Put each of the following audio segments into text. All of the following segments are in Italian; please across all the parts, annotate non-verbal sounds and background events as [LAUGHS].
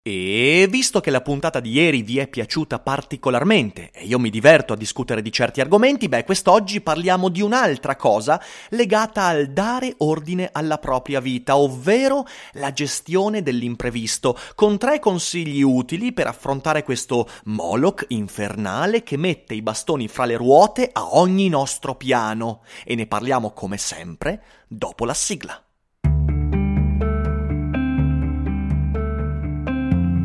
E visto che la puntata di ieri vi è piaciuta particolarmente e io mi diverto a discutere di certi argomenti, beh, quest'oggi parliamo di un'altra cosa legata al dare ordine alla propria vita, ovvero la gestione dell'imprevisto, con tre consigli utili per affrontare questo Moloch infernale che mette i bastoni fra le ruote a ogni nostro piano. E ne parliamo come sempre dopo la sigla.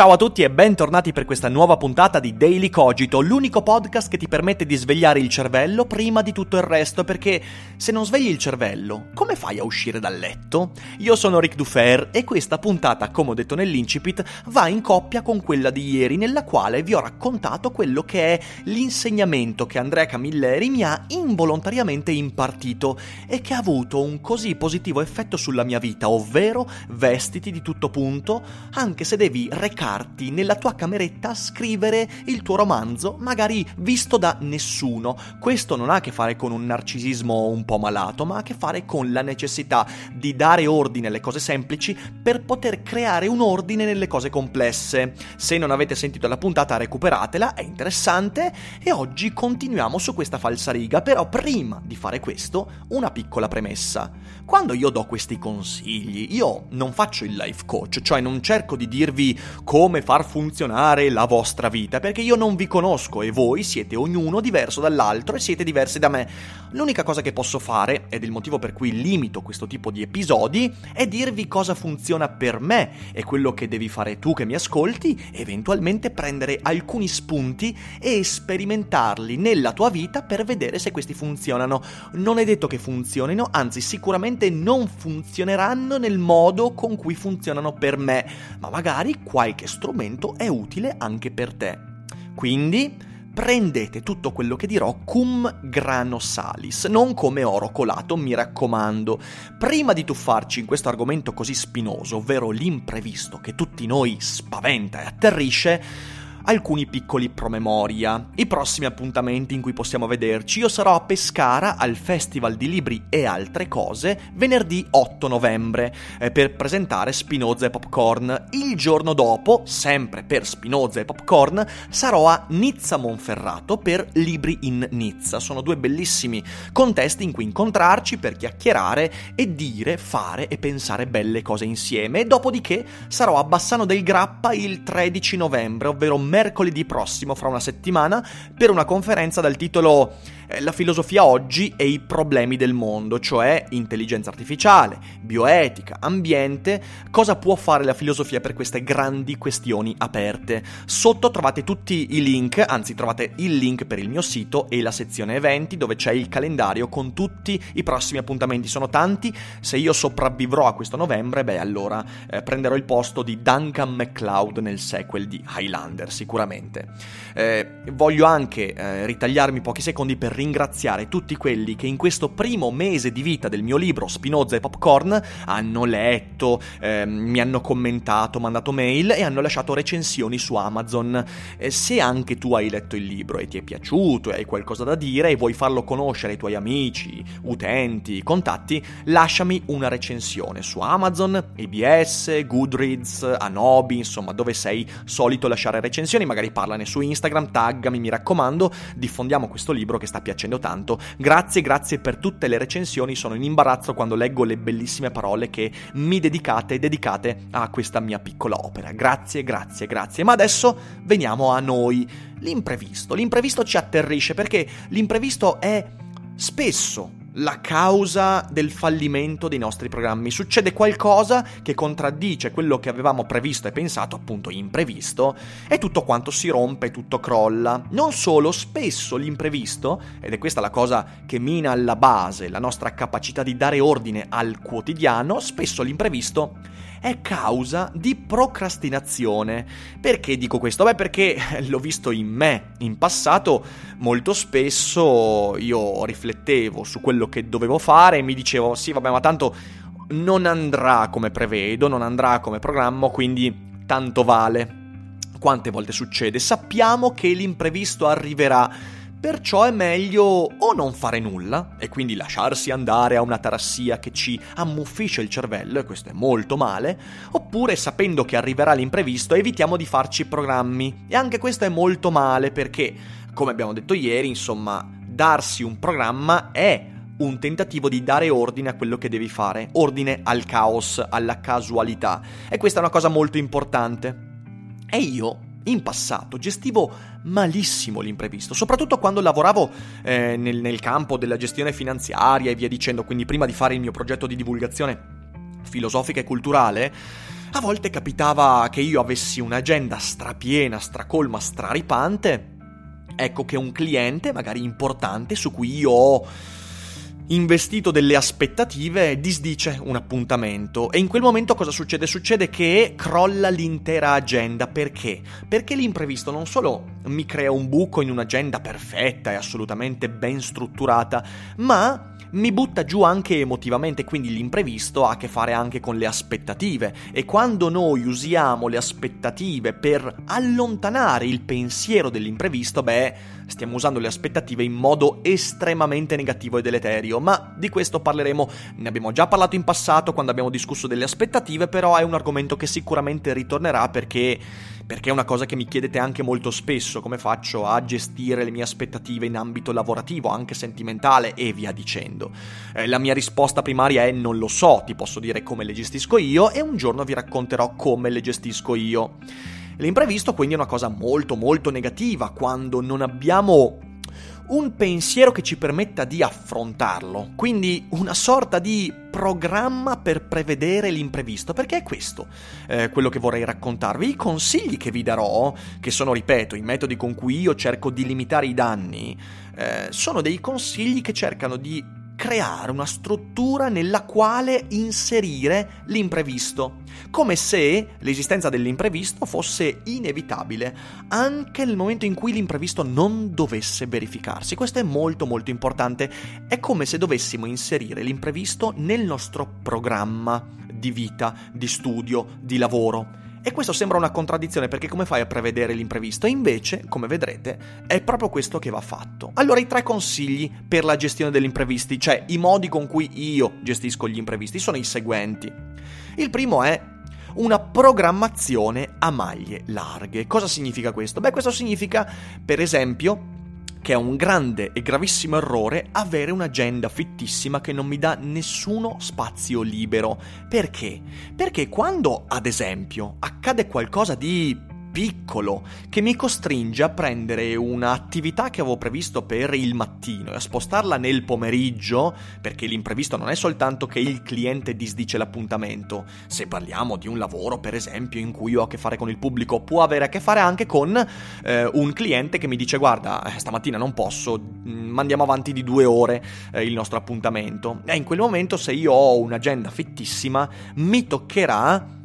Ciao a tutti e bentornati per questa nuova puntata di Daily Cogito, l'unico podcast che ti permette di svegliare il cervello prima di tutto il resto, perché se non svegli il cervello, come fai a uscire dal letto? Io sono Rick Dufer e questa puntata, come ho detto nell'incipit, va in coppia con quella di ieri, nella quale vi ho raccontato quello che è l'insegnamento che Andrea Camilleri mi ha involontariamente impartito e che ha avuto un così positivo effetto sulla mia vita, ovvero vestiti di tutto punto, anche se devi recare recarti nella tua cameretta a scrivere il tuo romanzo, magari visto da nessuno. Questo non ha a che fare con un narcisismo un po' malato, ma ha a che fare con la necessità di dare ordine alle cose semplici per poter creare un ordine nelle cose complesse. Se non avete sentito la puntata, recuperatela, è interessante e oggi continuiamo su questa falsariga, però prima di fare questo, una piccola premessa. Quando io do questi consigli, io non faccio il life coach, cioè non cerco di dirvi come far funzionare la vostra vita, perché io non vi conosco e voi siete ognuno diverso dall'altro e siete diversi da me. L'unica cosa che posso fare, ed è il motivo per cui limito questo tipo di episodi, è dirvi cosa funziona per me e quello che devi fare tu che mi ascolti, eventualmente prendere alcuni spunti e sperimentarli nella tua vita per vedere se questi funzionano. Non è detto che funzionino, anzi sicuramente non funzioneranno nel modo con cui funzionano per me, ma magari qualche strumento è utile anche per te. Quindi prendete tutto quello che dirò cum grano salis, non come oro colato, mi raccomando. Prima di tuffarci in questo argomento così spinoso, ovvero l'imprevisto che tutti noi spaventa e atterrisce, alcuni piccoli promemoria. I prossimi appuntamenti in cui possiamo vederci, io sarò a Pescara al Festival di Libri e altre cose venerdì 8 novembre eh, per presentare Spinoza e Popcorn. Il giorno dopo, sempre per Spinoza e Popcorn, sarò a Nizza Monferrato per Libri in Nizza. Sono due bellissimi contesti in cui incontrarci per chiacchierare e dire, fare e pensare belle cose insieme. Dopodiché sarò a Bassano del Grappa il 13 novembre, ovvero mercoledì prossimo, fra una settimana, per una conferenza dal titolo La filosofia oggi e i problemi del mondo, cioè intelligenza artificiale, bioetica, ambiente, cosa può fare la filosofia per queste grandi questioni aperte. Sotto trovate tutti i link, anzi trovate il link per il mio sito e la sezione eventi dove c'è il calendario con tutti i prossimi appuntamenti. Sono tanti, se io sopravvivrò a questo novembre, beh allora eh, prenderò il posto di Duncan MacLeod nel sequel di Highlander sicuramente. Eh, voglio anche eh, ritagliarmi pochi secondi per ringraziare tutti quelli che in questo primo mese di vita del mio libro Spinoza e Popcorn hanno letto, eh, mi hanno commentato, mandato mail e hanno lasciato recensioni su Amazon. Eh, se anche tu hai letto il libro e ti è piaciuto e hai qualcosa da dire e vuoi farlo conoscere ai tuoi amici, utenti, contatti, lasciami una recensione su Amazon, EBS, Goodreads, Anobi, insomma dove sei solito lasciare recensioni, magari parlane su Instagram, taggami, mi raccomando, diffondiamo questo libro che sta piacendo tanto. Grazie, grazie per tutte le recensioni, sono in imbarazzo quando leggo le bellissime parole che mi dedicate e dedicate a questa mia piccola opera. Grazie, grazie, grazie. Ma adesso veniamo a noi. L'imprevisto. L'imprevisto ci atterrisce perché l'imprevisto è spesso la causa del fallimento dei nostri programmi. Succede qualcosa che contraddice quello che avevamo previsto e pensato, appunto imprevisto, e tutto quanto si rompe, tutto crolla. Non solo, spesso l'imprevisto, ed è questa la cosa che mina alla base la nostra capacità di dare ordine al quotidiano, spesso l'imprevisto è causa di procrastinazione. Perché dico questo? Beh, perché l'ho visto in me in passato, molto spesso io riflettevo su quello che dovevo fare e mi dicevo, sì, vabbè, ma tanto non andrà come prevedo, non andrà come programmo, quindi tanto vale. Quante volte succede? Sappiamo che l'imprevisto arriverà Perciò è meglio o non fare nulla, e quindi lasciarsi andare a una tarassia che ci ammuffisce il cervello, e questo è molto male, oppure sapendo che arriverà l'imprevisto evitiamo di farci programmi, e anche questo è molto male perché, come abbiamo detto ieri, insomma, darsi un programma è un tentativo di dare ordine a quello che devi fare, ordine al caos, alla casualità, e questa è una cosa molto importante. E io in passato gestivo malissimo l'imprevisto, soprattutto quando lavoravo eh, nel, nel campo della gestione finanziaria e via dicendo, quindi prima di fare il mio progetto di divulgazione filosofica e culturale, a volte capitava che io avessi un'agenda strapiena, stracolma, straripante, ecco che un cliente, magari importante, su cui io ho investito delle aspettative, disdice un appuntamento e in quel momento cosa succede? Succede che crolla l'intera agenda. Perché? Perché l'imprevisto non solo mi crea un buco in un'agenda perfetta e assolutamente ben strutturata, ma mi butta giù anche emotivamente, quindi l'imprevisto ha a che fare anche con le aspettative e quando noi usiamo le aspettative per allontanare il pensiero dell'imprevisto, beh, stiamo usando le aspettative in modo estremamente negativo e deleterio, ma di questo parleremo, ne abbiamo già parlato in passato quando abbiamo discusso delle aspettative, però è un argomento che sicuramente ritornerà perché perché è una cosa che mi chiedete anche molto spesso, come faccio a gestire le mie aspettative in ambito lavorativo, anche sentimentale e via dicendo. Eh, la mia risposta primaria è non lo so, ti posso dire come le gestisco io e un giorno vi racconterò come le gestisco io. L'imprevisto quindi è una cosa molto molto negativa quando non abbiamo un pensiero che ci permetta di affrontarlo, quindi una sorta di programma per prevedere l'imprevisto, perché è questo eh, quello che vorrei raccontarvi. I consigli che vi darò, che sono, ripeto, i metodi con cui io cerco di limitare i danni, eh, sono dei consigli che cercano di creare una struttura nella quale inserire l'imprevisto, come se l'esistenza dell'imprevisto fosse inevitabile anche nel momento in cui l'imprevisto non dovesse verificarsi. Questo è molto molto importante, è come se dovessimo inserire l'imprevisto nel nostro programma di vita, di studio, di lavoro. E questo sembra una contraddizione perché come fai a prevedere l'imprevisto? E invece, come vedrete, è proprio questo che va fatto. Allora i tre consigli per la gestione degli imprevisti, cioè i modi con cui io gestisco gli imprevisti, sono i seguenti. Il primo è una programmazione a maglie larghe. Cosa significa questo? Beh, questo significa, per esempio, che è un grande e gravissimo errore avere un'agenda fittissima che non mi dà nessuno spazio libero. Perché? Perché quando, ad esempio, accade qualcosa di piccolo che mi costringe a prendere un'attività che avevo previsto per il mattino e a spostarla nel pomeriggio, perché l'imprevisto non è soltanto che il cliente disdice l'appuntamento, se parliamo di un lavoro per esempio in cui ho a che fare con il pubblico, può avere a che fare anche con eh, un cliente che mi dice guarda eh, stamattina non posso, mm, mandiamo avanti di due ore eh, il nostro appuntamento e in quel momento se io ho un'agenda fittissima mi toccherà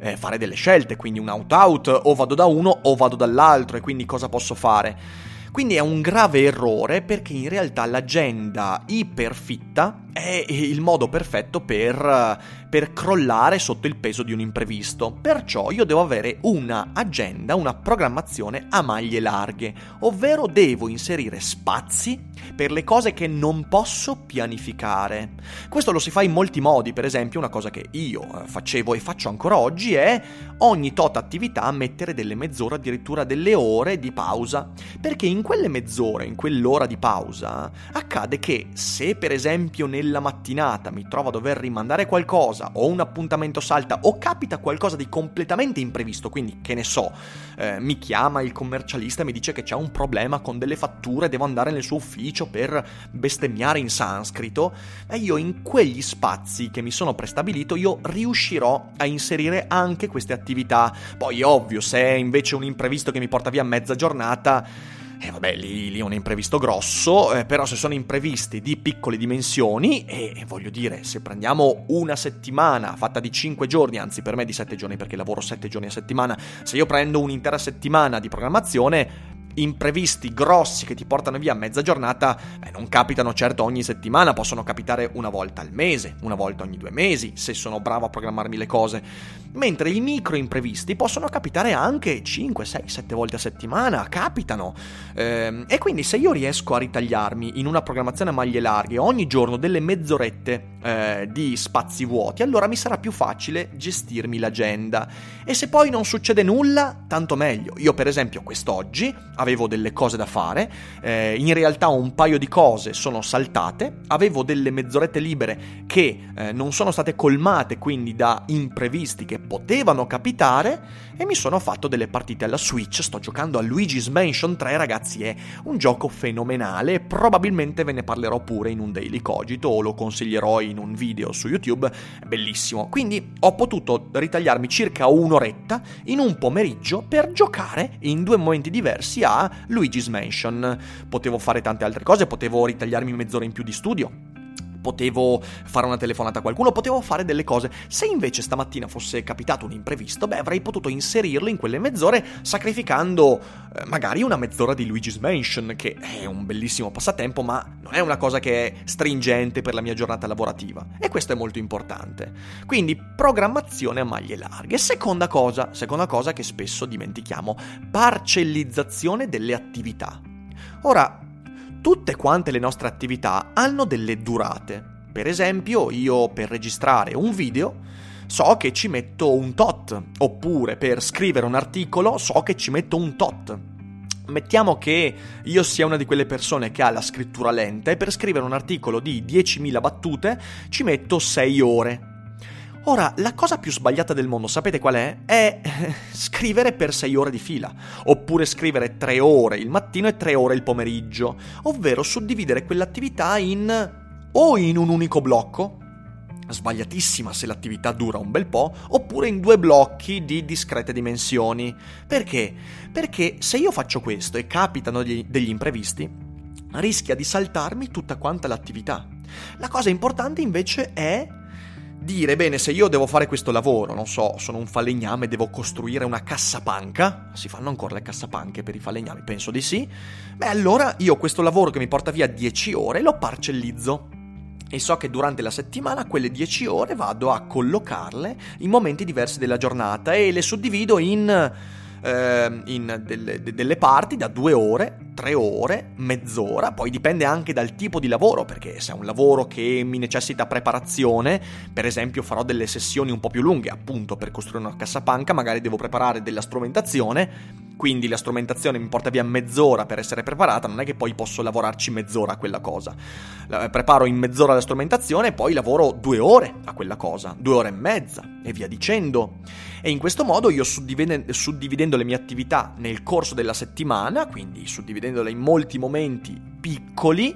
eh, fare delle scelte, quindi un out-out, o vado da uno o vado dall'altro, e quindi cosa posso fare? Quindi è un grave errore perché in realtà l'agenda iperfitta è il modo perfetto per, per, crollare sotto il peso di un imprevisto. Perciò io devo avere una agenda, una programmazione a maglie larghe, ovvero devo inserire spazi per le cose che non posso pianificare. Questo lo si fa in molti modi, per esempio una cosa che io eh, facevo e faccio ancora oggi è ogni tot attività mettere delle mezz'ore, addirittura delle ore di pausa, perché in quelle mezz'ore, in quell'ora di pausa, accade che se per esempio nel nella mattinata mi trovo a dover rimandare qualcosa o un appuntamento salta o capita qualcosa di completamente imprevisto, quindi che ne so, eh, mi chiama il commercialista e mi dice che c'è un problema con delle fatture, devo andare nel suo ufficio per bestemmiare in sanscrito, e io in quegli spazi che mi sono prestabilito io riuscirò a inserire anche queste attività. Poi ovvio, se è invece un imprevisto che mi porta via mezza giornata, e eh, vabbè, lì, è un imprevisto grosso, eh, però se sono imprevisti di piccole dimensioni, e, e, voglio dire, se prendiamo una settimana fatta di 5 giorni, anzi per me di 7 giorni perché lavoro 7 giorni a settimana, se io prendo un'intera settimana di programmazione, imprevisti grossi che ti portano via mezza giornata beh, non capitano certo ogni settimana, possono capitare una volta al mese, una volta ogni due mesi, se sono bravo a programmarmi le cose. Mentre i micro imprevisti possono capitare anche 5, 6, 7 volte a settimana, capitano. Ehm, e quindi se io riesco a ritagliarmi in una programmazione a maglie larghe ogni giorno delle mezz'orette eh, di spazi vuoti, allora mi sarà più facile gestirmi l'agenda. E se poi non succede nulla, tanto meglio. Io per esempio quest'oggi avevo delle cose da fare, eh, in realtà un paio di cose sono saltate, avevo delle mezz'orette libere che eh, non sono state colmate quindi da imprevisti che potevano capitare e mi sono fatto delle partite alla Switch, sto giocando a Luigi's Mansion 3 ragazzi, è un gioco fenomenale, probabilmente ve ne parlerò pure in un daily cogito o lo consiglierò in un video su YouTube, è bellissimo. Quindi ho potuto ritagliarmi circa un'oretta in un pomeriggio per giocare in due momenti diversi a Luigi's Mansion. Potevo fare tante altre cose, potevo ritagliarmi mezz'ora in più di studio potevo fare una telefonata a qualcuno, potevo fare delle cose. Se invece stamattina fosse capitato un imprevisto, beh, avrei potuto inserirlo in quelle mezz'ore sacrificando eh, magari una mezz'ora di Luigi's Mansion, che è un bellissimo passatempo, ma non è una cosa che è stringente per la mia giornata lavorativa. E questo è molto importante. Quindi programmazione a maglie larghe. Seconda cosa, seconda cosa che spesso dimentichiamo, parcellizzazione delle attività. Ora, tutte quante le nostre attività hanno delle durate. Per esempio, io per registrare un video so che ci metto un tot, oppure per scrivere un articolo so che ci metto un tot. Mettiamo che io sia una di quelle persone che ha la scrittura lenta e per scrivere un articolo di 10.000 battute ci metto 6 ore. Ora, la cosa più sbagliata del mondo, sapete qual è? È scrivere per 6 ore di fila, oppure scrivere 3 ore il mattino e 3 ore il pomeriggio, ovvero suddividere quell'attività in o in un unico blocco, sbagliatissima se l'attività dura un bel po', oppure in due blocchi di discrete dimensioni. Perché? Perché se io faccio questo e capitano degli imprevisti, rischia di saltarmi tutta quanta l'attività. La cosa importante invece è dire, bene, se io devo fare questo lavoro, non so, sono un falegname, devo costruire una cassapanca, si fanno ancora le cassapanche per i falegnami, penso di sì, beh allora io questo lavoro che mi porta via 10 ore lo parcellizzo. E so che durante la settimana quelle 10 ore vado a collocarle in momenti diversi della giornata e le suddivido in eh, in delle, delle parti da due ore, tre ore, mezz'ora, poi dipende anche dal tipo di lavoro, perché se è un lavoro che mi necessita preparazione, per esempio farò delle sessioni un po' più lunghe, appunto per costruire una cassapanca, magari devo preparare della strumentazione, quindi la strumentazione mi porta via mezz'ora per essere preparata, non è che poi posso lavorarci mezz'ora a quella cosa. Preparo in mezz'ora la strumentazione e poi lavoro due ore a quella cosa, due ore e mezza e via dicendo. E in questo modo io suddividendo le mie attività nel corso della settimana, quindi suddividendole in molti momenti piccoli,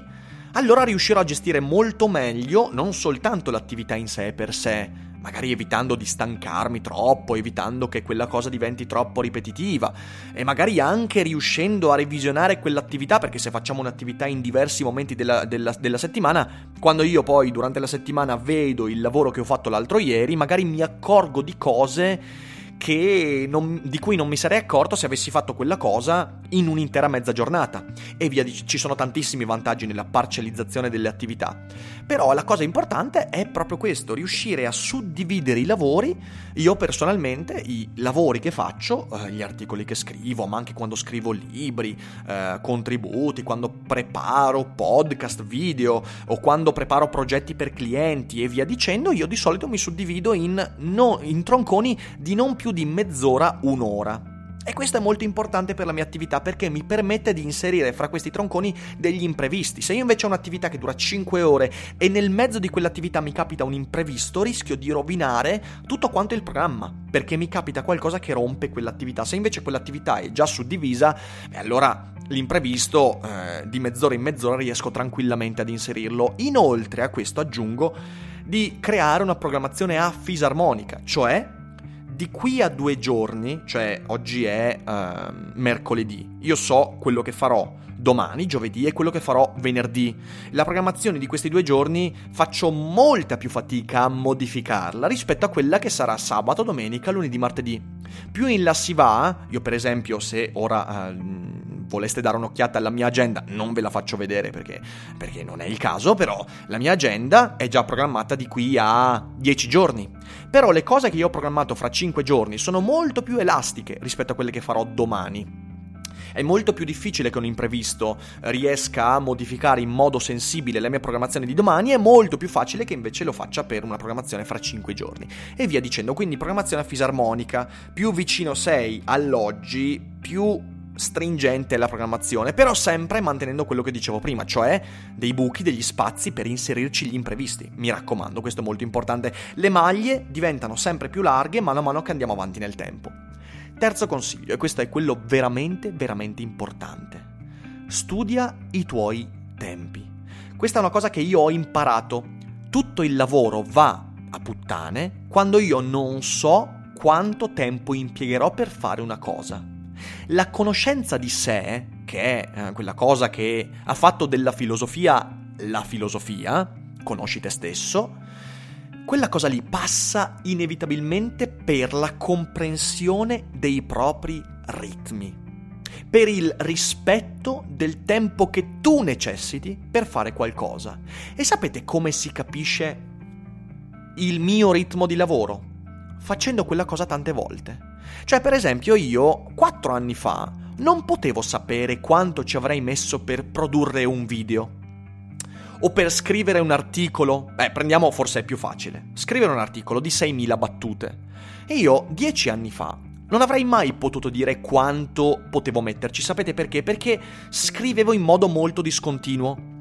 allora riuscirò a gestire molto meglio non soltanto l'attività in sé per sé, magari evitando di stancarmi troppo, evitando che quella cosa diventi troppo ripetitiva e magari anche riuscendo a revisionare quell'attività perché se facciamo un'attività in diversi momenti della, della, della settimana, quando io poi durante la settimana vedo il lavoro che ho fatto l'altro ieri, magari mi accorgo di cose non, di cui non mi sarei accorto se avessi fatto quella cosa in un'intera mezza giornata. E via, ci sono tantissimi vantaggi nella parcializzazione delle attività. Però la cosa importante è proprio questo, riuscire a suddividere i lavori. Io personalmente i lavori che faccio, eh, gli articoli che scrivo, ma anche quando scrivo libri, eh, contributi, quando preparo podcast, video o quando preparo progetti per clienti e via dicendo, io di solito mi suddivido in, no, in tronconi di non più di mezz'ora, un'ora. E questo è molto importante per la mia attività perché mi permette di inserire fra questi tronconi degli imprevisti. Se io invece ho un'attività che dura 5 ore e nel mezzo di quell'attività mi capita un imprevisto, rischio di rovinare tutto quanto il programma, perché mi capita qualcosa che rompe quell'attività. Se invece quell'attività è già suddivisa, beh, allora l'imprevisto eh, di mezz'ora in mezz'ora riesco tranquillamente ad inserirlo. Inoltre a questo aggiungo di creare una programmazione a fisarmonica, cioè di qui a due giorni, cioè oggi è uh, mercoledì, io so quello che farò domani, giovedì, e quello che farò venerdì. La programmazione di questi due giorni faccio molta più fatica a modificarla rispetto a quella che sarà sabato, domenica, lunedì, martedì. Più in là si va, io per esempio se ora... Uh, voleste dare un'occhiata alla mia agenda, non ve la faccio vedere perché, perché non è il caso, però la mia agenda è già programmata di qui a 10 giorni. Però le cose che io ho programmato fra 5 giorni sono molto più elastiche rispetto a quelle che farò domani. È molto più difficile che un imprevisto riesca a modificare in modo sensibile la mia programmazione di domani, è molto più facile che invece lo faccia per una programmazione fra 5 giorni. E via dicendo, quindi programmazione a fisarmonica, più vicino sei all'oggi, più stringente la programmazione, però sempre mantenendo quello che dicevo prima, cioè dei buchi, degli spazi per inserirci gli imprevisti. Mi raccomando, questo è molto importante. Le maglie diventano sempre più larghe mano a mano che andiamo avanti nel tempo. Terzo consiglio, e questo è quello veramente, veramente importante. Studia i tuoi tempi. Questa è una cosa che io ho imparato. Tutto il lavoro va a puttane quando io non so quanto tempo impiegherò per fare una cosa la conoscenza di sé, che è eh, quella cosa che ha fatto della filosofia la filosofia, conosci te stesso, quella cosa lì passa inevitabilmente per la comprensione dei propri ritmi, per il rispetto del tempo che tu necessiti per fare qualcosa. E sapete come si capisce il mio ritmo di lavoro? Facendo quella cosa tante volte. Cioè, per esempio, io quattro anni fa non potevo sapere quanto ci avrei messo per produrre un video. O per scrivere un articolo. Beh, prendiamo forse è più facile. Scrivere un articolo di 6.000 battute. E io, dieci anni fa, non avrei mai potuto dire quanto potevo metterci. Sapete perché? Perché scrivevo in modo molto discontinuo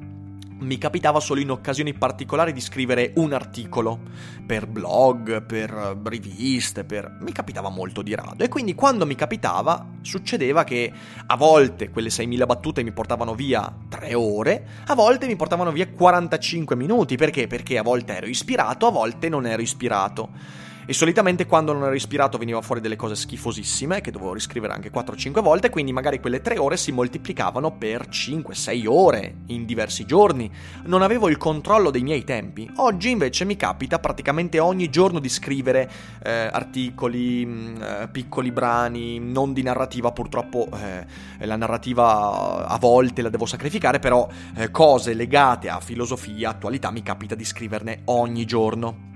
mi capitava solo in occasioni particolari di scrivere un articolo per blog, per riviste, per... mi capitava molto di rado e quindi quando mi capitava succedeva che a volte quelle 6.000 battute mi portavano via 3 ore, a volte mi portavano via 45 minuti, perché? Perché a volte ero ispirato, a volte non ero ispirato. E solitamente quando non ero ispirato veniva fuori delle cose schifosissime che dovevo riscrivere anche 4-5 volte, quindi magari quelle 3 ore si moltiplicavano per 5-6 ore in diversi giorni. Non avevo il controllo dei miei tempi. Oggi invece mi capita praticamente ogni giorno di scrivere eh, articoli, mh, mm, eh, piccoli brani, non di narrativa, purtroppo eh, la narrativa a volte la devo sacrificare, però eh, cose legate a filosofia, attualità mi capita di scriverne ogni giorno.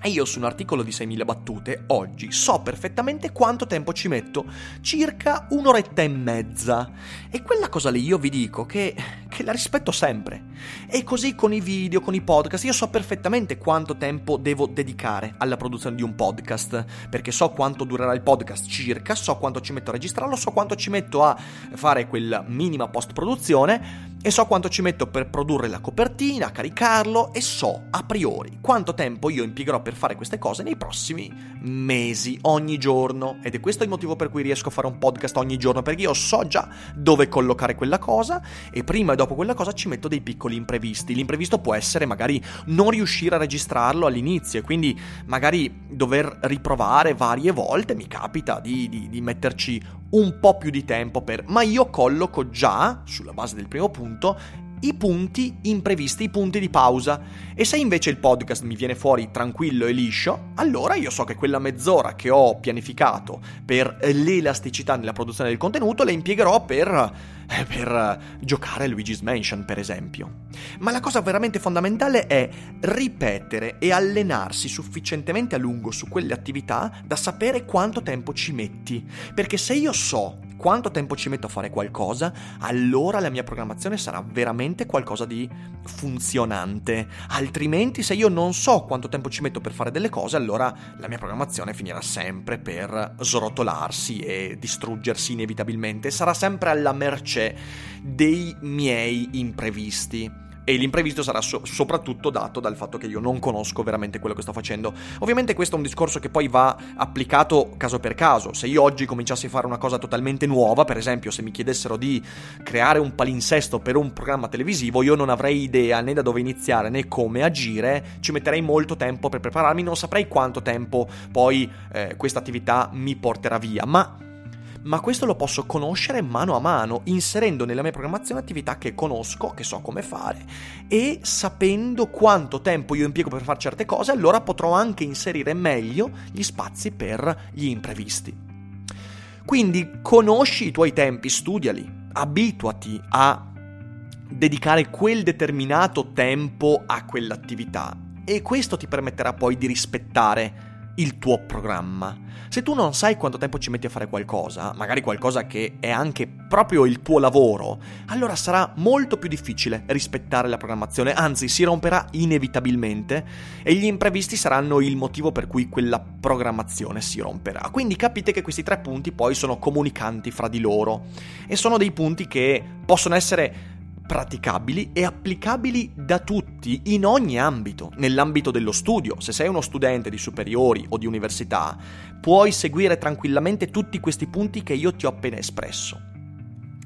E io su un articolo di 6.000 battute, oggi, so perfettamente quanto tempo ci metto, circa un'oretta e mezza. E quella cosa lì io vi dico che, che, la rispetto sempre. E così con i video, con i podcast, io so perfettamente quanto tempo devo dedicare alla produzione di un podcast, perché so quanto durerà il podcast circa, so quanto ci metto a registrarlo, so quanto ci metto a fare quella minima post-produzione e so quanto ci metto per produrre la copertina, caricarlo e so a priori quanto tempo io impiegherò per fare queste cose nei prossimi mesi, ogni giorno. Ed è questo il motivo per cui riesco a fare un podcast ogni giorno, perché io so già dove collocare quella cosa e prima e dopo quella cosa ci metto dei piccoli imprevisti. L'imprevisto può essere magari non riuscire a registrarlo all'inizio e quindi magari dover riprovare varie volte, mi capita di, di, di metterci un po' più di tempo per... ma io colloco già, sulla base del primo punto, i punti imprevisti, i punti di pausa. E se invece il podcast mi viene fuori tranquillo e liscio, allora io so che quella mezz'ora che ho pianificato per l'elasticità nella produzione del contenuto la impiegherò per, eh, per giocare a Luigi's Mansion, per esempio. Ma la cosa veramente fondamentale è ripetere e allenarsi sufficientemente a lungo su quelle attività da sapere quanto tempo ci metti. Perché se io so quanto tempo ci metto a fare qualcosa, allora la mia programmazione sarà veramente qualcosa di funzionante. Altrimenti, se io non so quanto tempo ci metto per fare delle cose, allora la mia programmazione finirà sempre per srotolarsi e distruggersi inevitabilmente. Sarà sempre alla mercé dei miei imprevisti e l'imprevisto sarà so- soprattutto dato dal fatto che io non conosco veramente quello che sto facendo. Ovviamente questo è un discorso che poi va applicato caso per caso. Se io oggi cominciassi a fare una cosa totalmente nuova, per esempio se mi chiedessero di creare un palinsesto per un programma televisivo, io non avrei idea né da dove iniziare né come agire, ci metterei molto tempo per prepararmi, non saprei quanto tempo poi eh, questa attività mi porterà via, ma ma questo lo posso conoscere mano a mano, inserendo nella mia programmazione attività che conosco, che so come fare, e sapendo quanto tempo io impiego per fare certe cose, allora potrò anche inserire meglio gli spazi per gli imprevisti. Quindi conosci i tuoi tempi, studiali, abituati a dedicare quel determinato tempo a quell'attività e questo ti permetterà poi di rispettare il tuo programma. Se tu non sai quanto tempo ci metti a fare qualcosa, magari qualcosa che è anche proprio il tuo lavoro, allora sarà molto più difficile rispettare la programmazione, anzi si romperà inevitabilmente e gli imprevisti saranno il motivo per cui quella programmazione si romperà. Quindi capite che questi tre punti poi sono comunicanti fra di loro e sono dei punti che possono essere praticabili e applicabili da tutti in ogni ambito. Nell'ambito dello studio, se sei uno studente di superiori o di università, puoi seguire tranquillamente tutti questi punti che io ti ho appena espresso.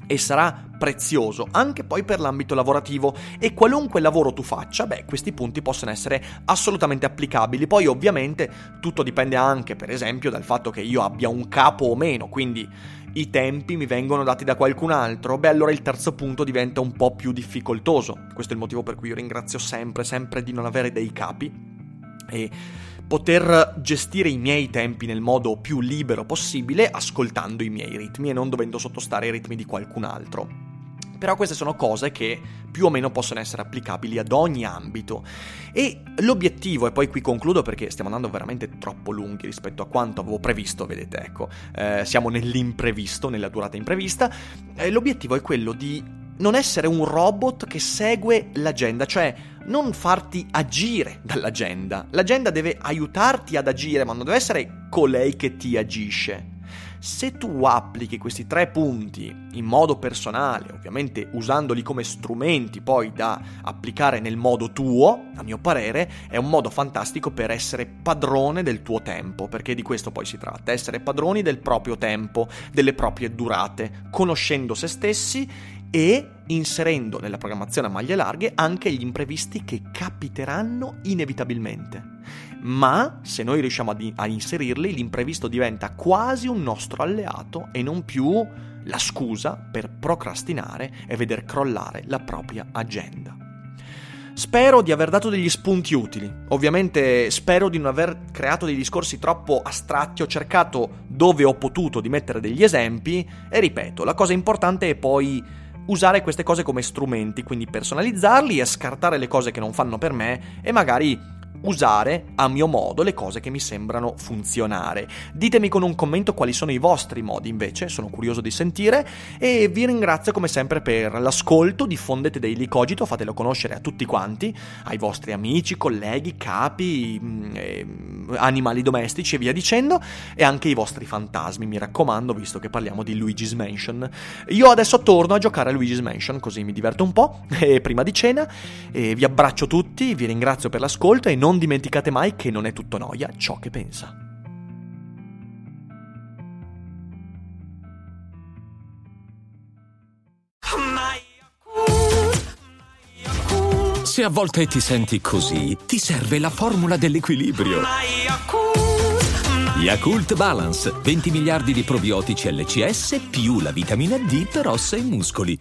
E sarà prezioso anche poi per l'ambito lavorativo e qualunque lavoro tu faccia, beh, questi punti possono essere assolutamente applicabili. Poi ovviamente tutto dipende anche, per esempio, dal fatto che io abbia un capo o meno, quindi i tempi mi vengono dati da qualcun altro, beh allora il terzo punto diventa un po' più difficoltoso. Questo è il motivo per cui io ringrazio sempre, sempre di non avere dei capi e poter gestire i miei tempi nel modo più libero possibile ascoltando i miei ritmi e non dovendo sottostare ai ritmi di qualcun altro. Però queste sono cose che più o meno possono essere applicabili ad ogni ambito. E l'obiettivo, e poi qui concludo perché stiamo andando veramente troppo lunghi rispetto a quanto avevo previsto, vedete, ecco, eh, siamo nell'imprevisto, nella durata imprevista, eh, l'obiettivo è quello di non essere un robot che segue l'agenda, cioè non farti agire dall'agenda. L'agenda deve aiutarti ad agire, ma non deve essere colei che ti agisce. Se tu applichi questi tre punti in modo personale, ovviamente usandoli come strumenti poi da applicare nel modo tuo, a mio parere, è un modo fantastico per essere padrone del tuo tempo, perché di questo poi si tratta, essere padroni del proprio tempo, delle proprie durate, conoscendo se stessi e inserendo nella programmazione a maglie larghe anche gli imprevisti che capiteranno inevitabilmente ma se noi riusciamo a, di- inserirli, l'imprevisto diventa quasi un nostro alleato e non più la scusa per procrastinare e veder crollare la propria agenda. Spero di aver dato degli spunti utili. Ovviamente spero di non aver creato dei discorsi troppo astratti. Ho cercato dove ho potuto di mettere degli esempi e ripeto, la cosa importante è poi usare queste cose come strumenti, quindi personalizzarli e scartare le cose che non fanno per me e magari usare a mio modo le cose che mi sembrano funzionare. Ditemi con un commento quali sono i vostri modi invece, sono curioso di sentire e vi ringrazio come sempre per l'ascolto, diffondete Daily Cogito, fatelo conoscere a tutti quanti, ai vostri amici, colleghi, capi, eh, animali domestici e via dicendo e anche i vostri fantasmi, mi raccomando, visto che parliamo di Luigi's Mansion. Io adesso torno a giocare a Luigi's Mansion così mi diverto un po' [LAUGHS] e prima di cena vi abbraccio tutti, vi ringrazio per l'ascolto e non dimenticate mai che non è tutto noia ciò che pensa. Se a volte ti senti così, ti serve la formula dell'equilibrio. Yakult Balance, 20 miliardi di probiotici LCS più la vitamina D per ossa e muscoli.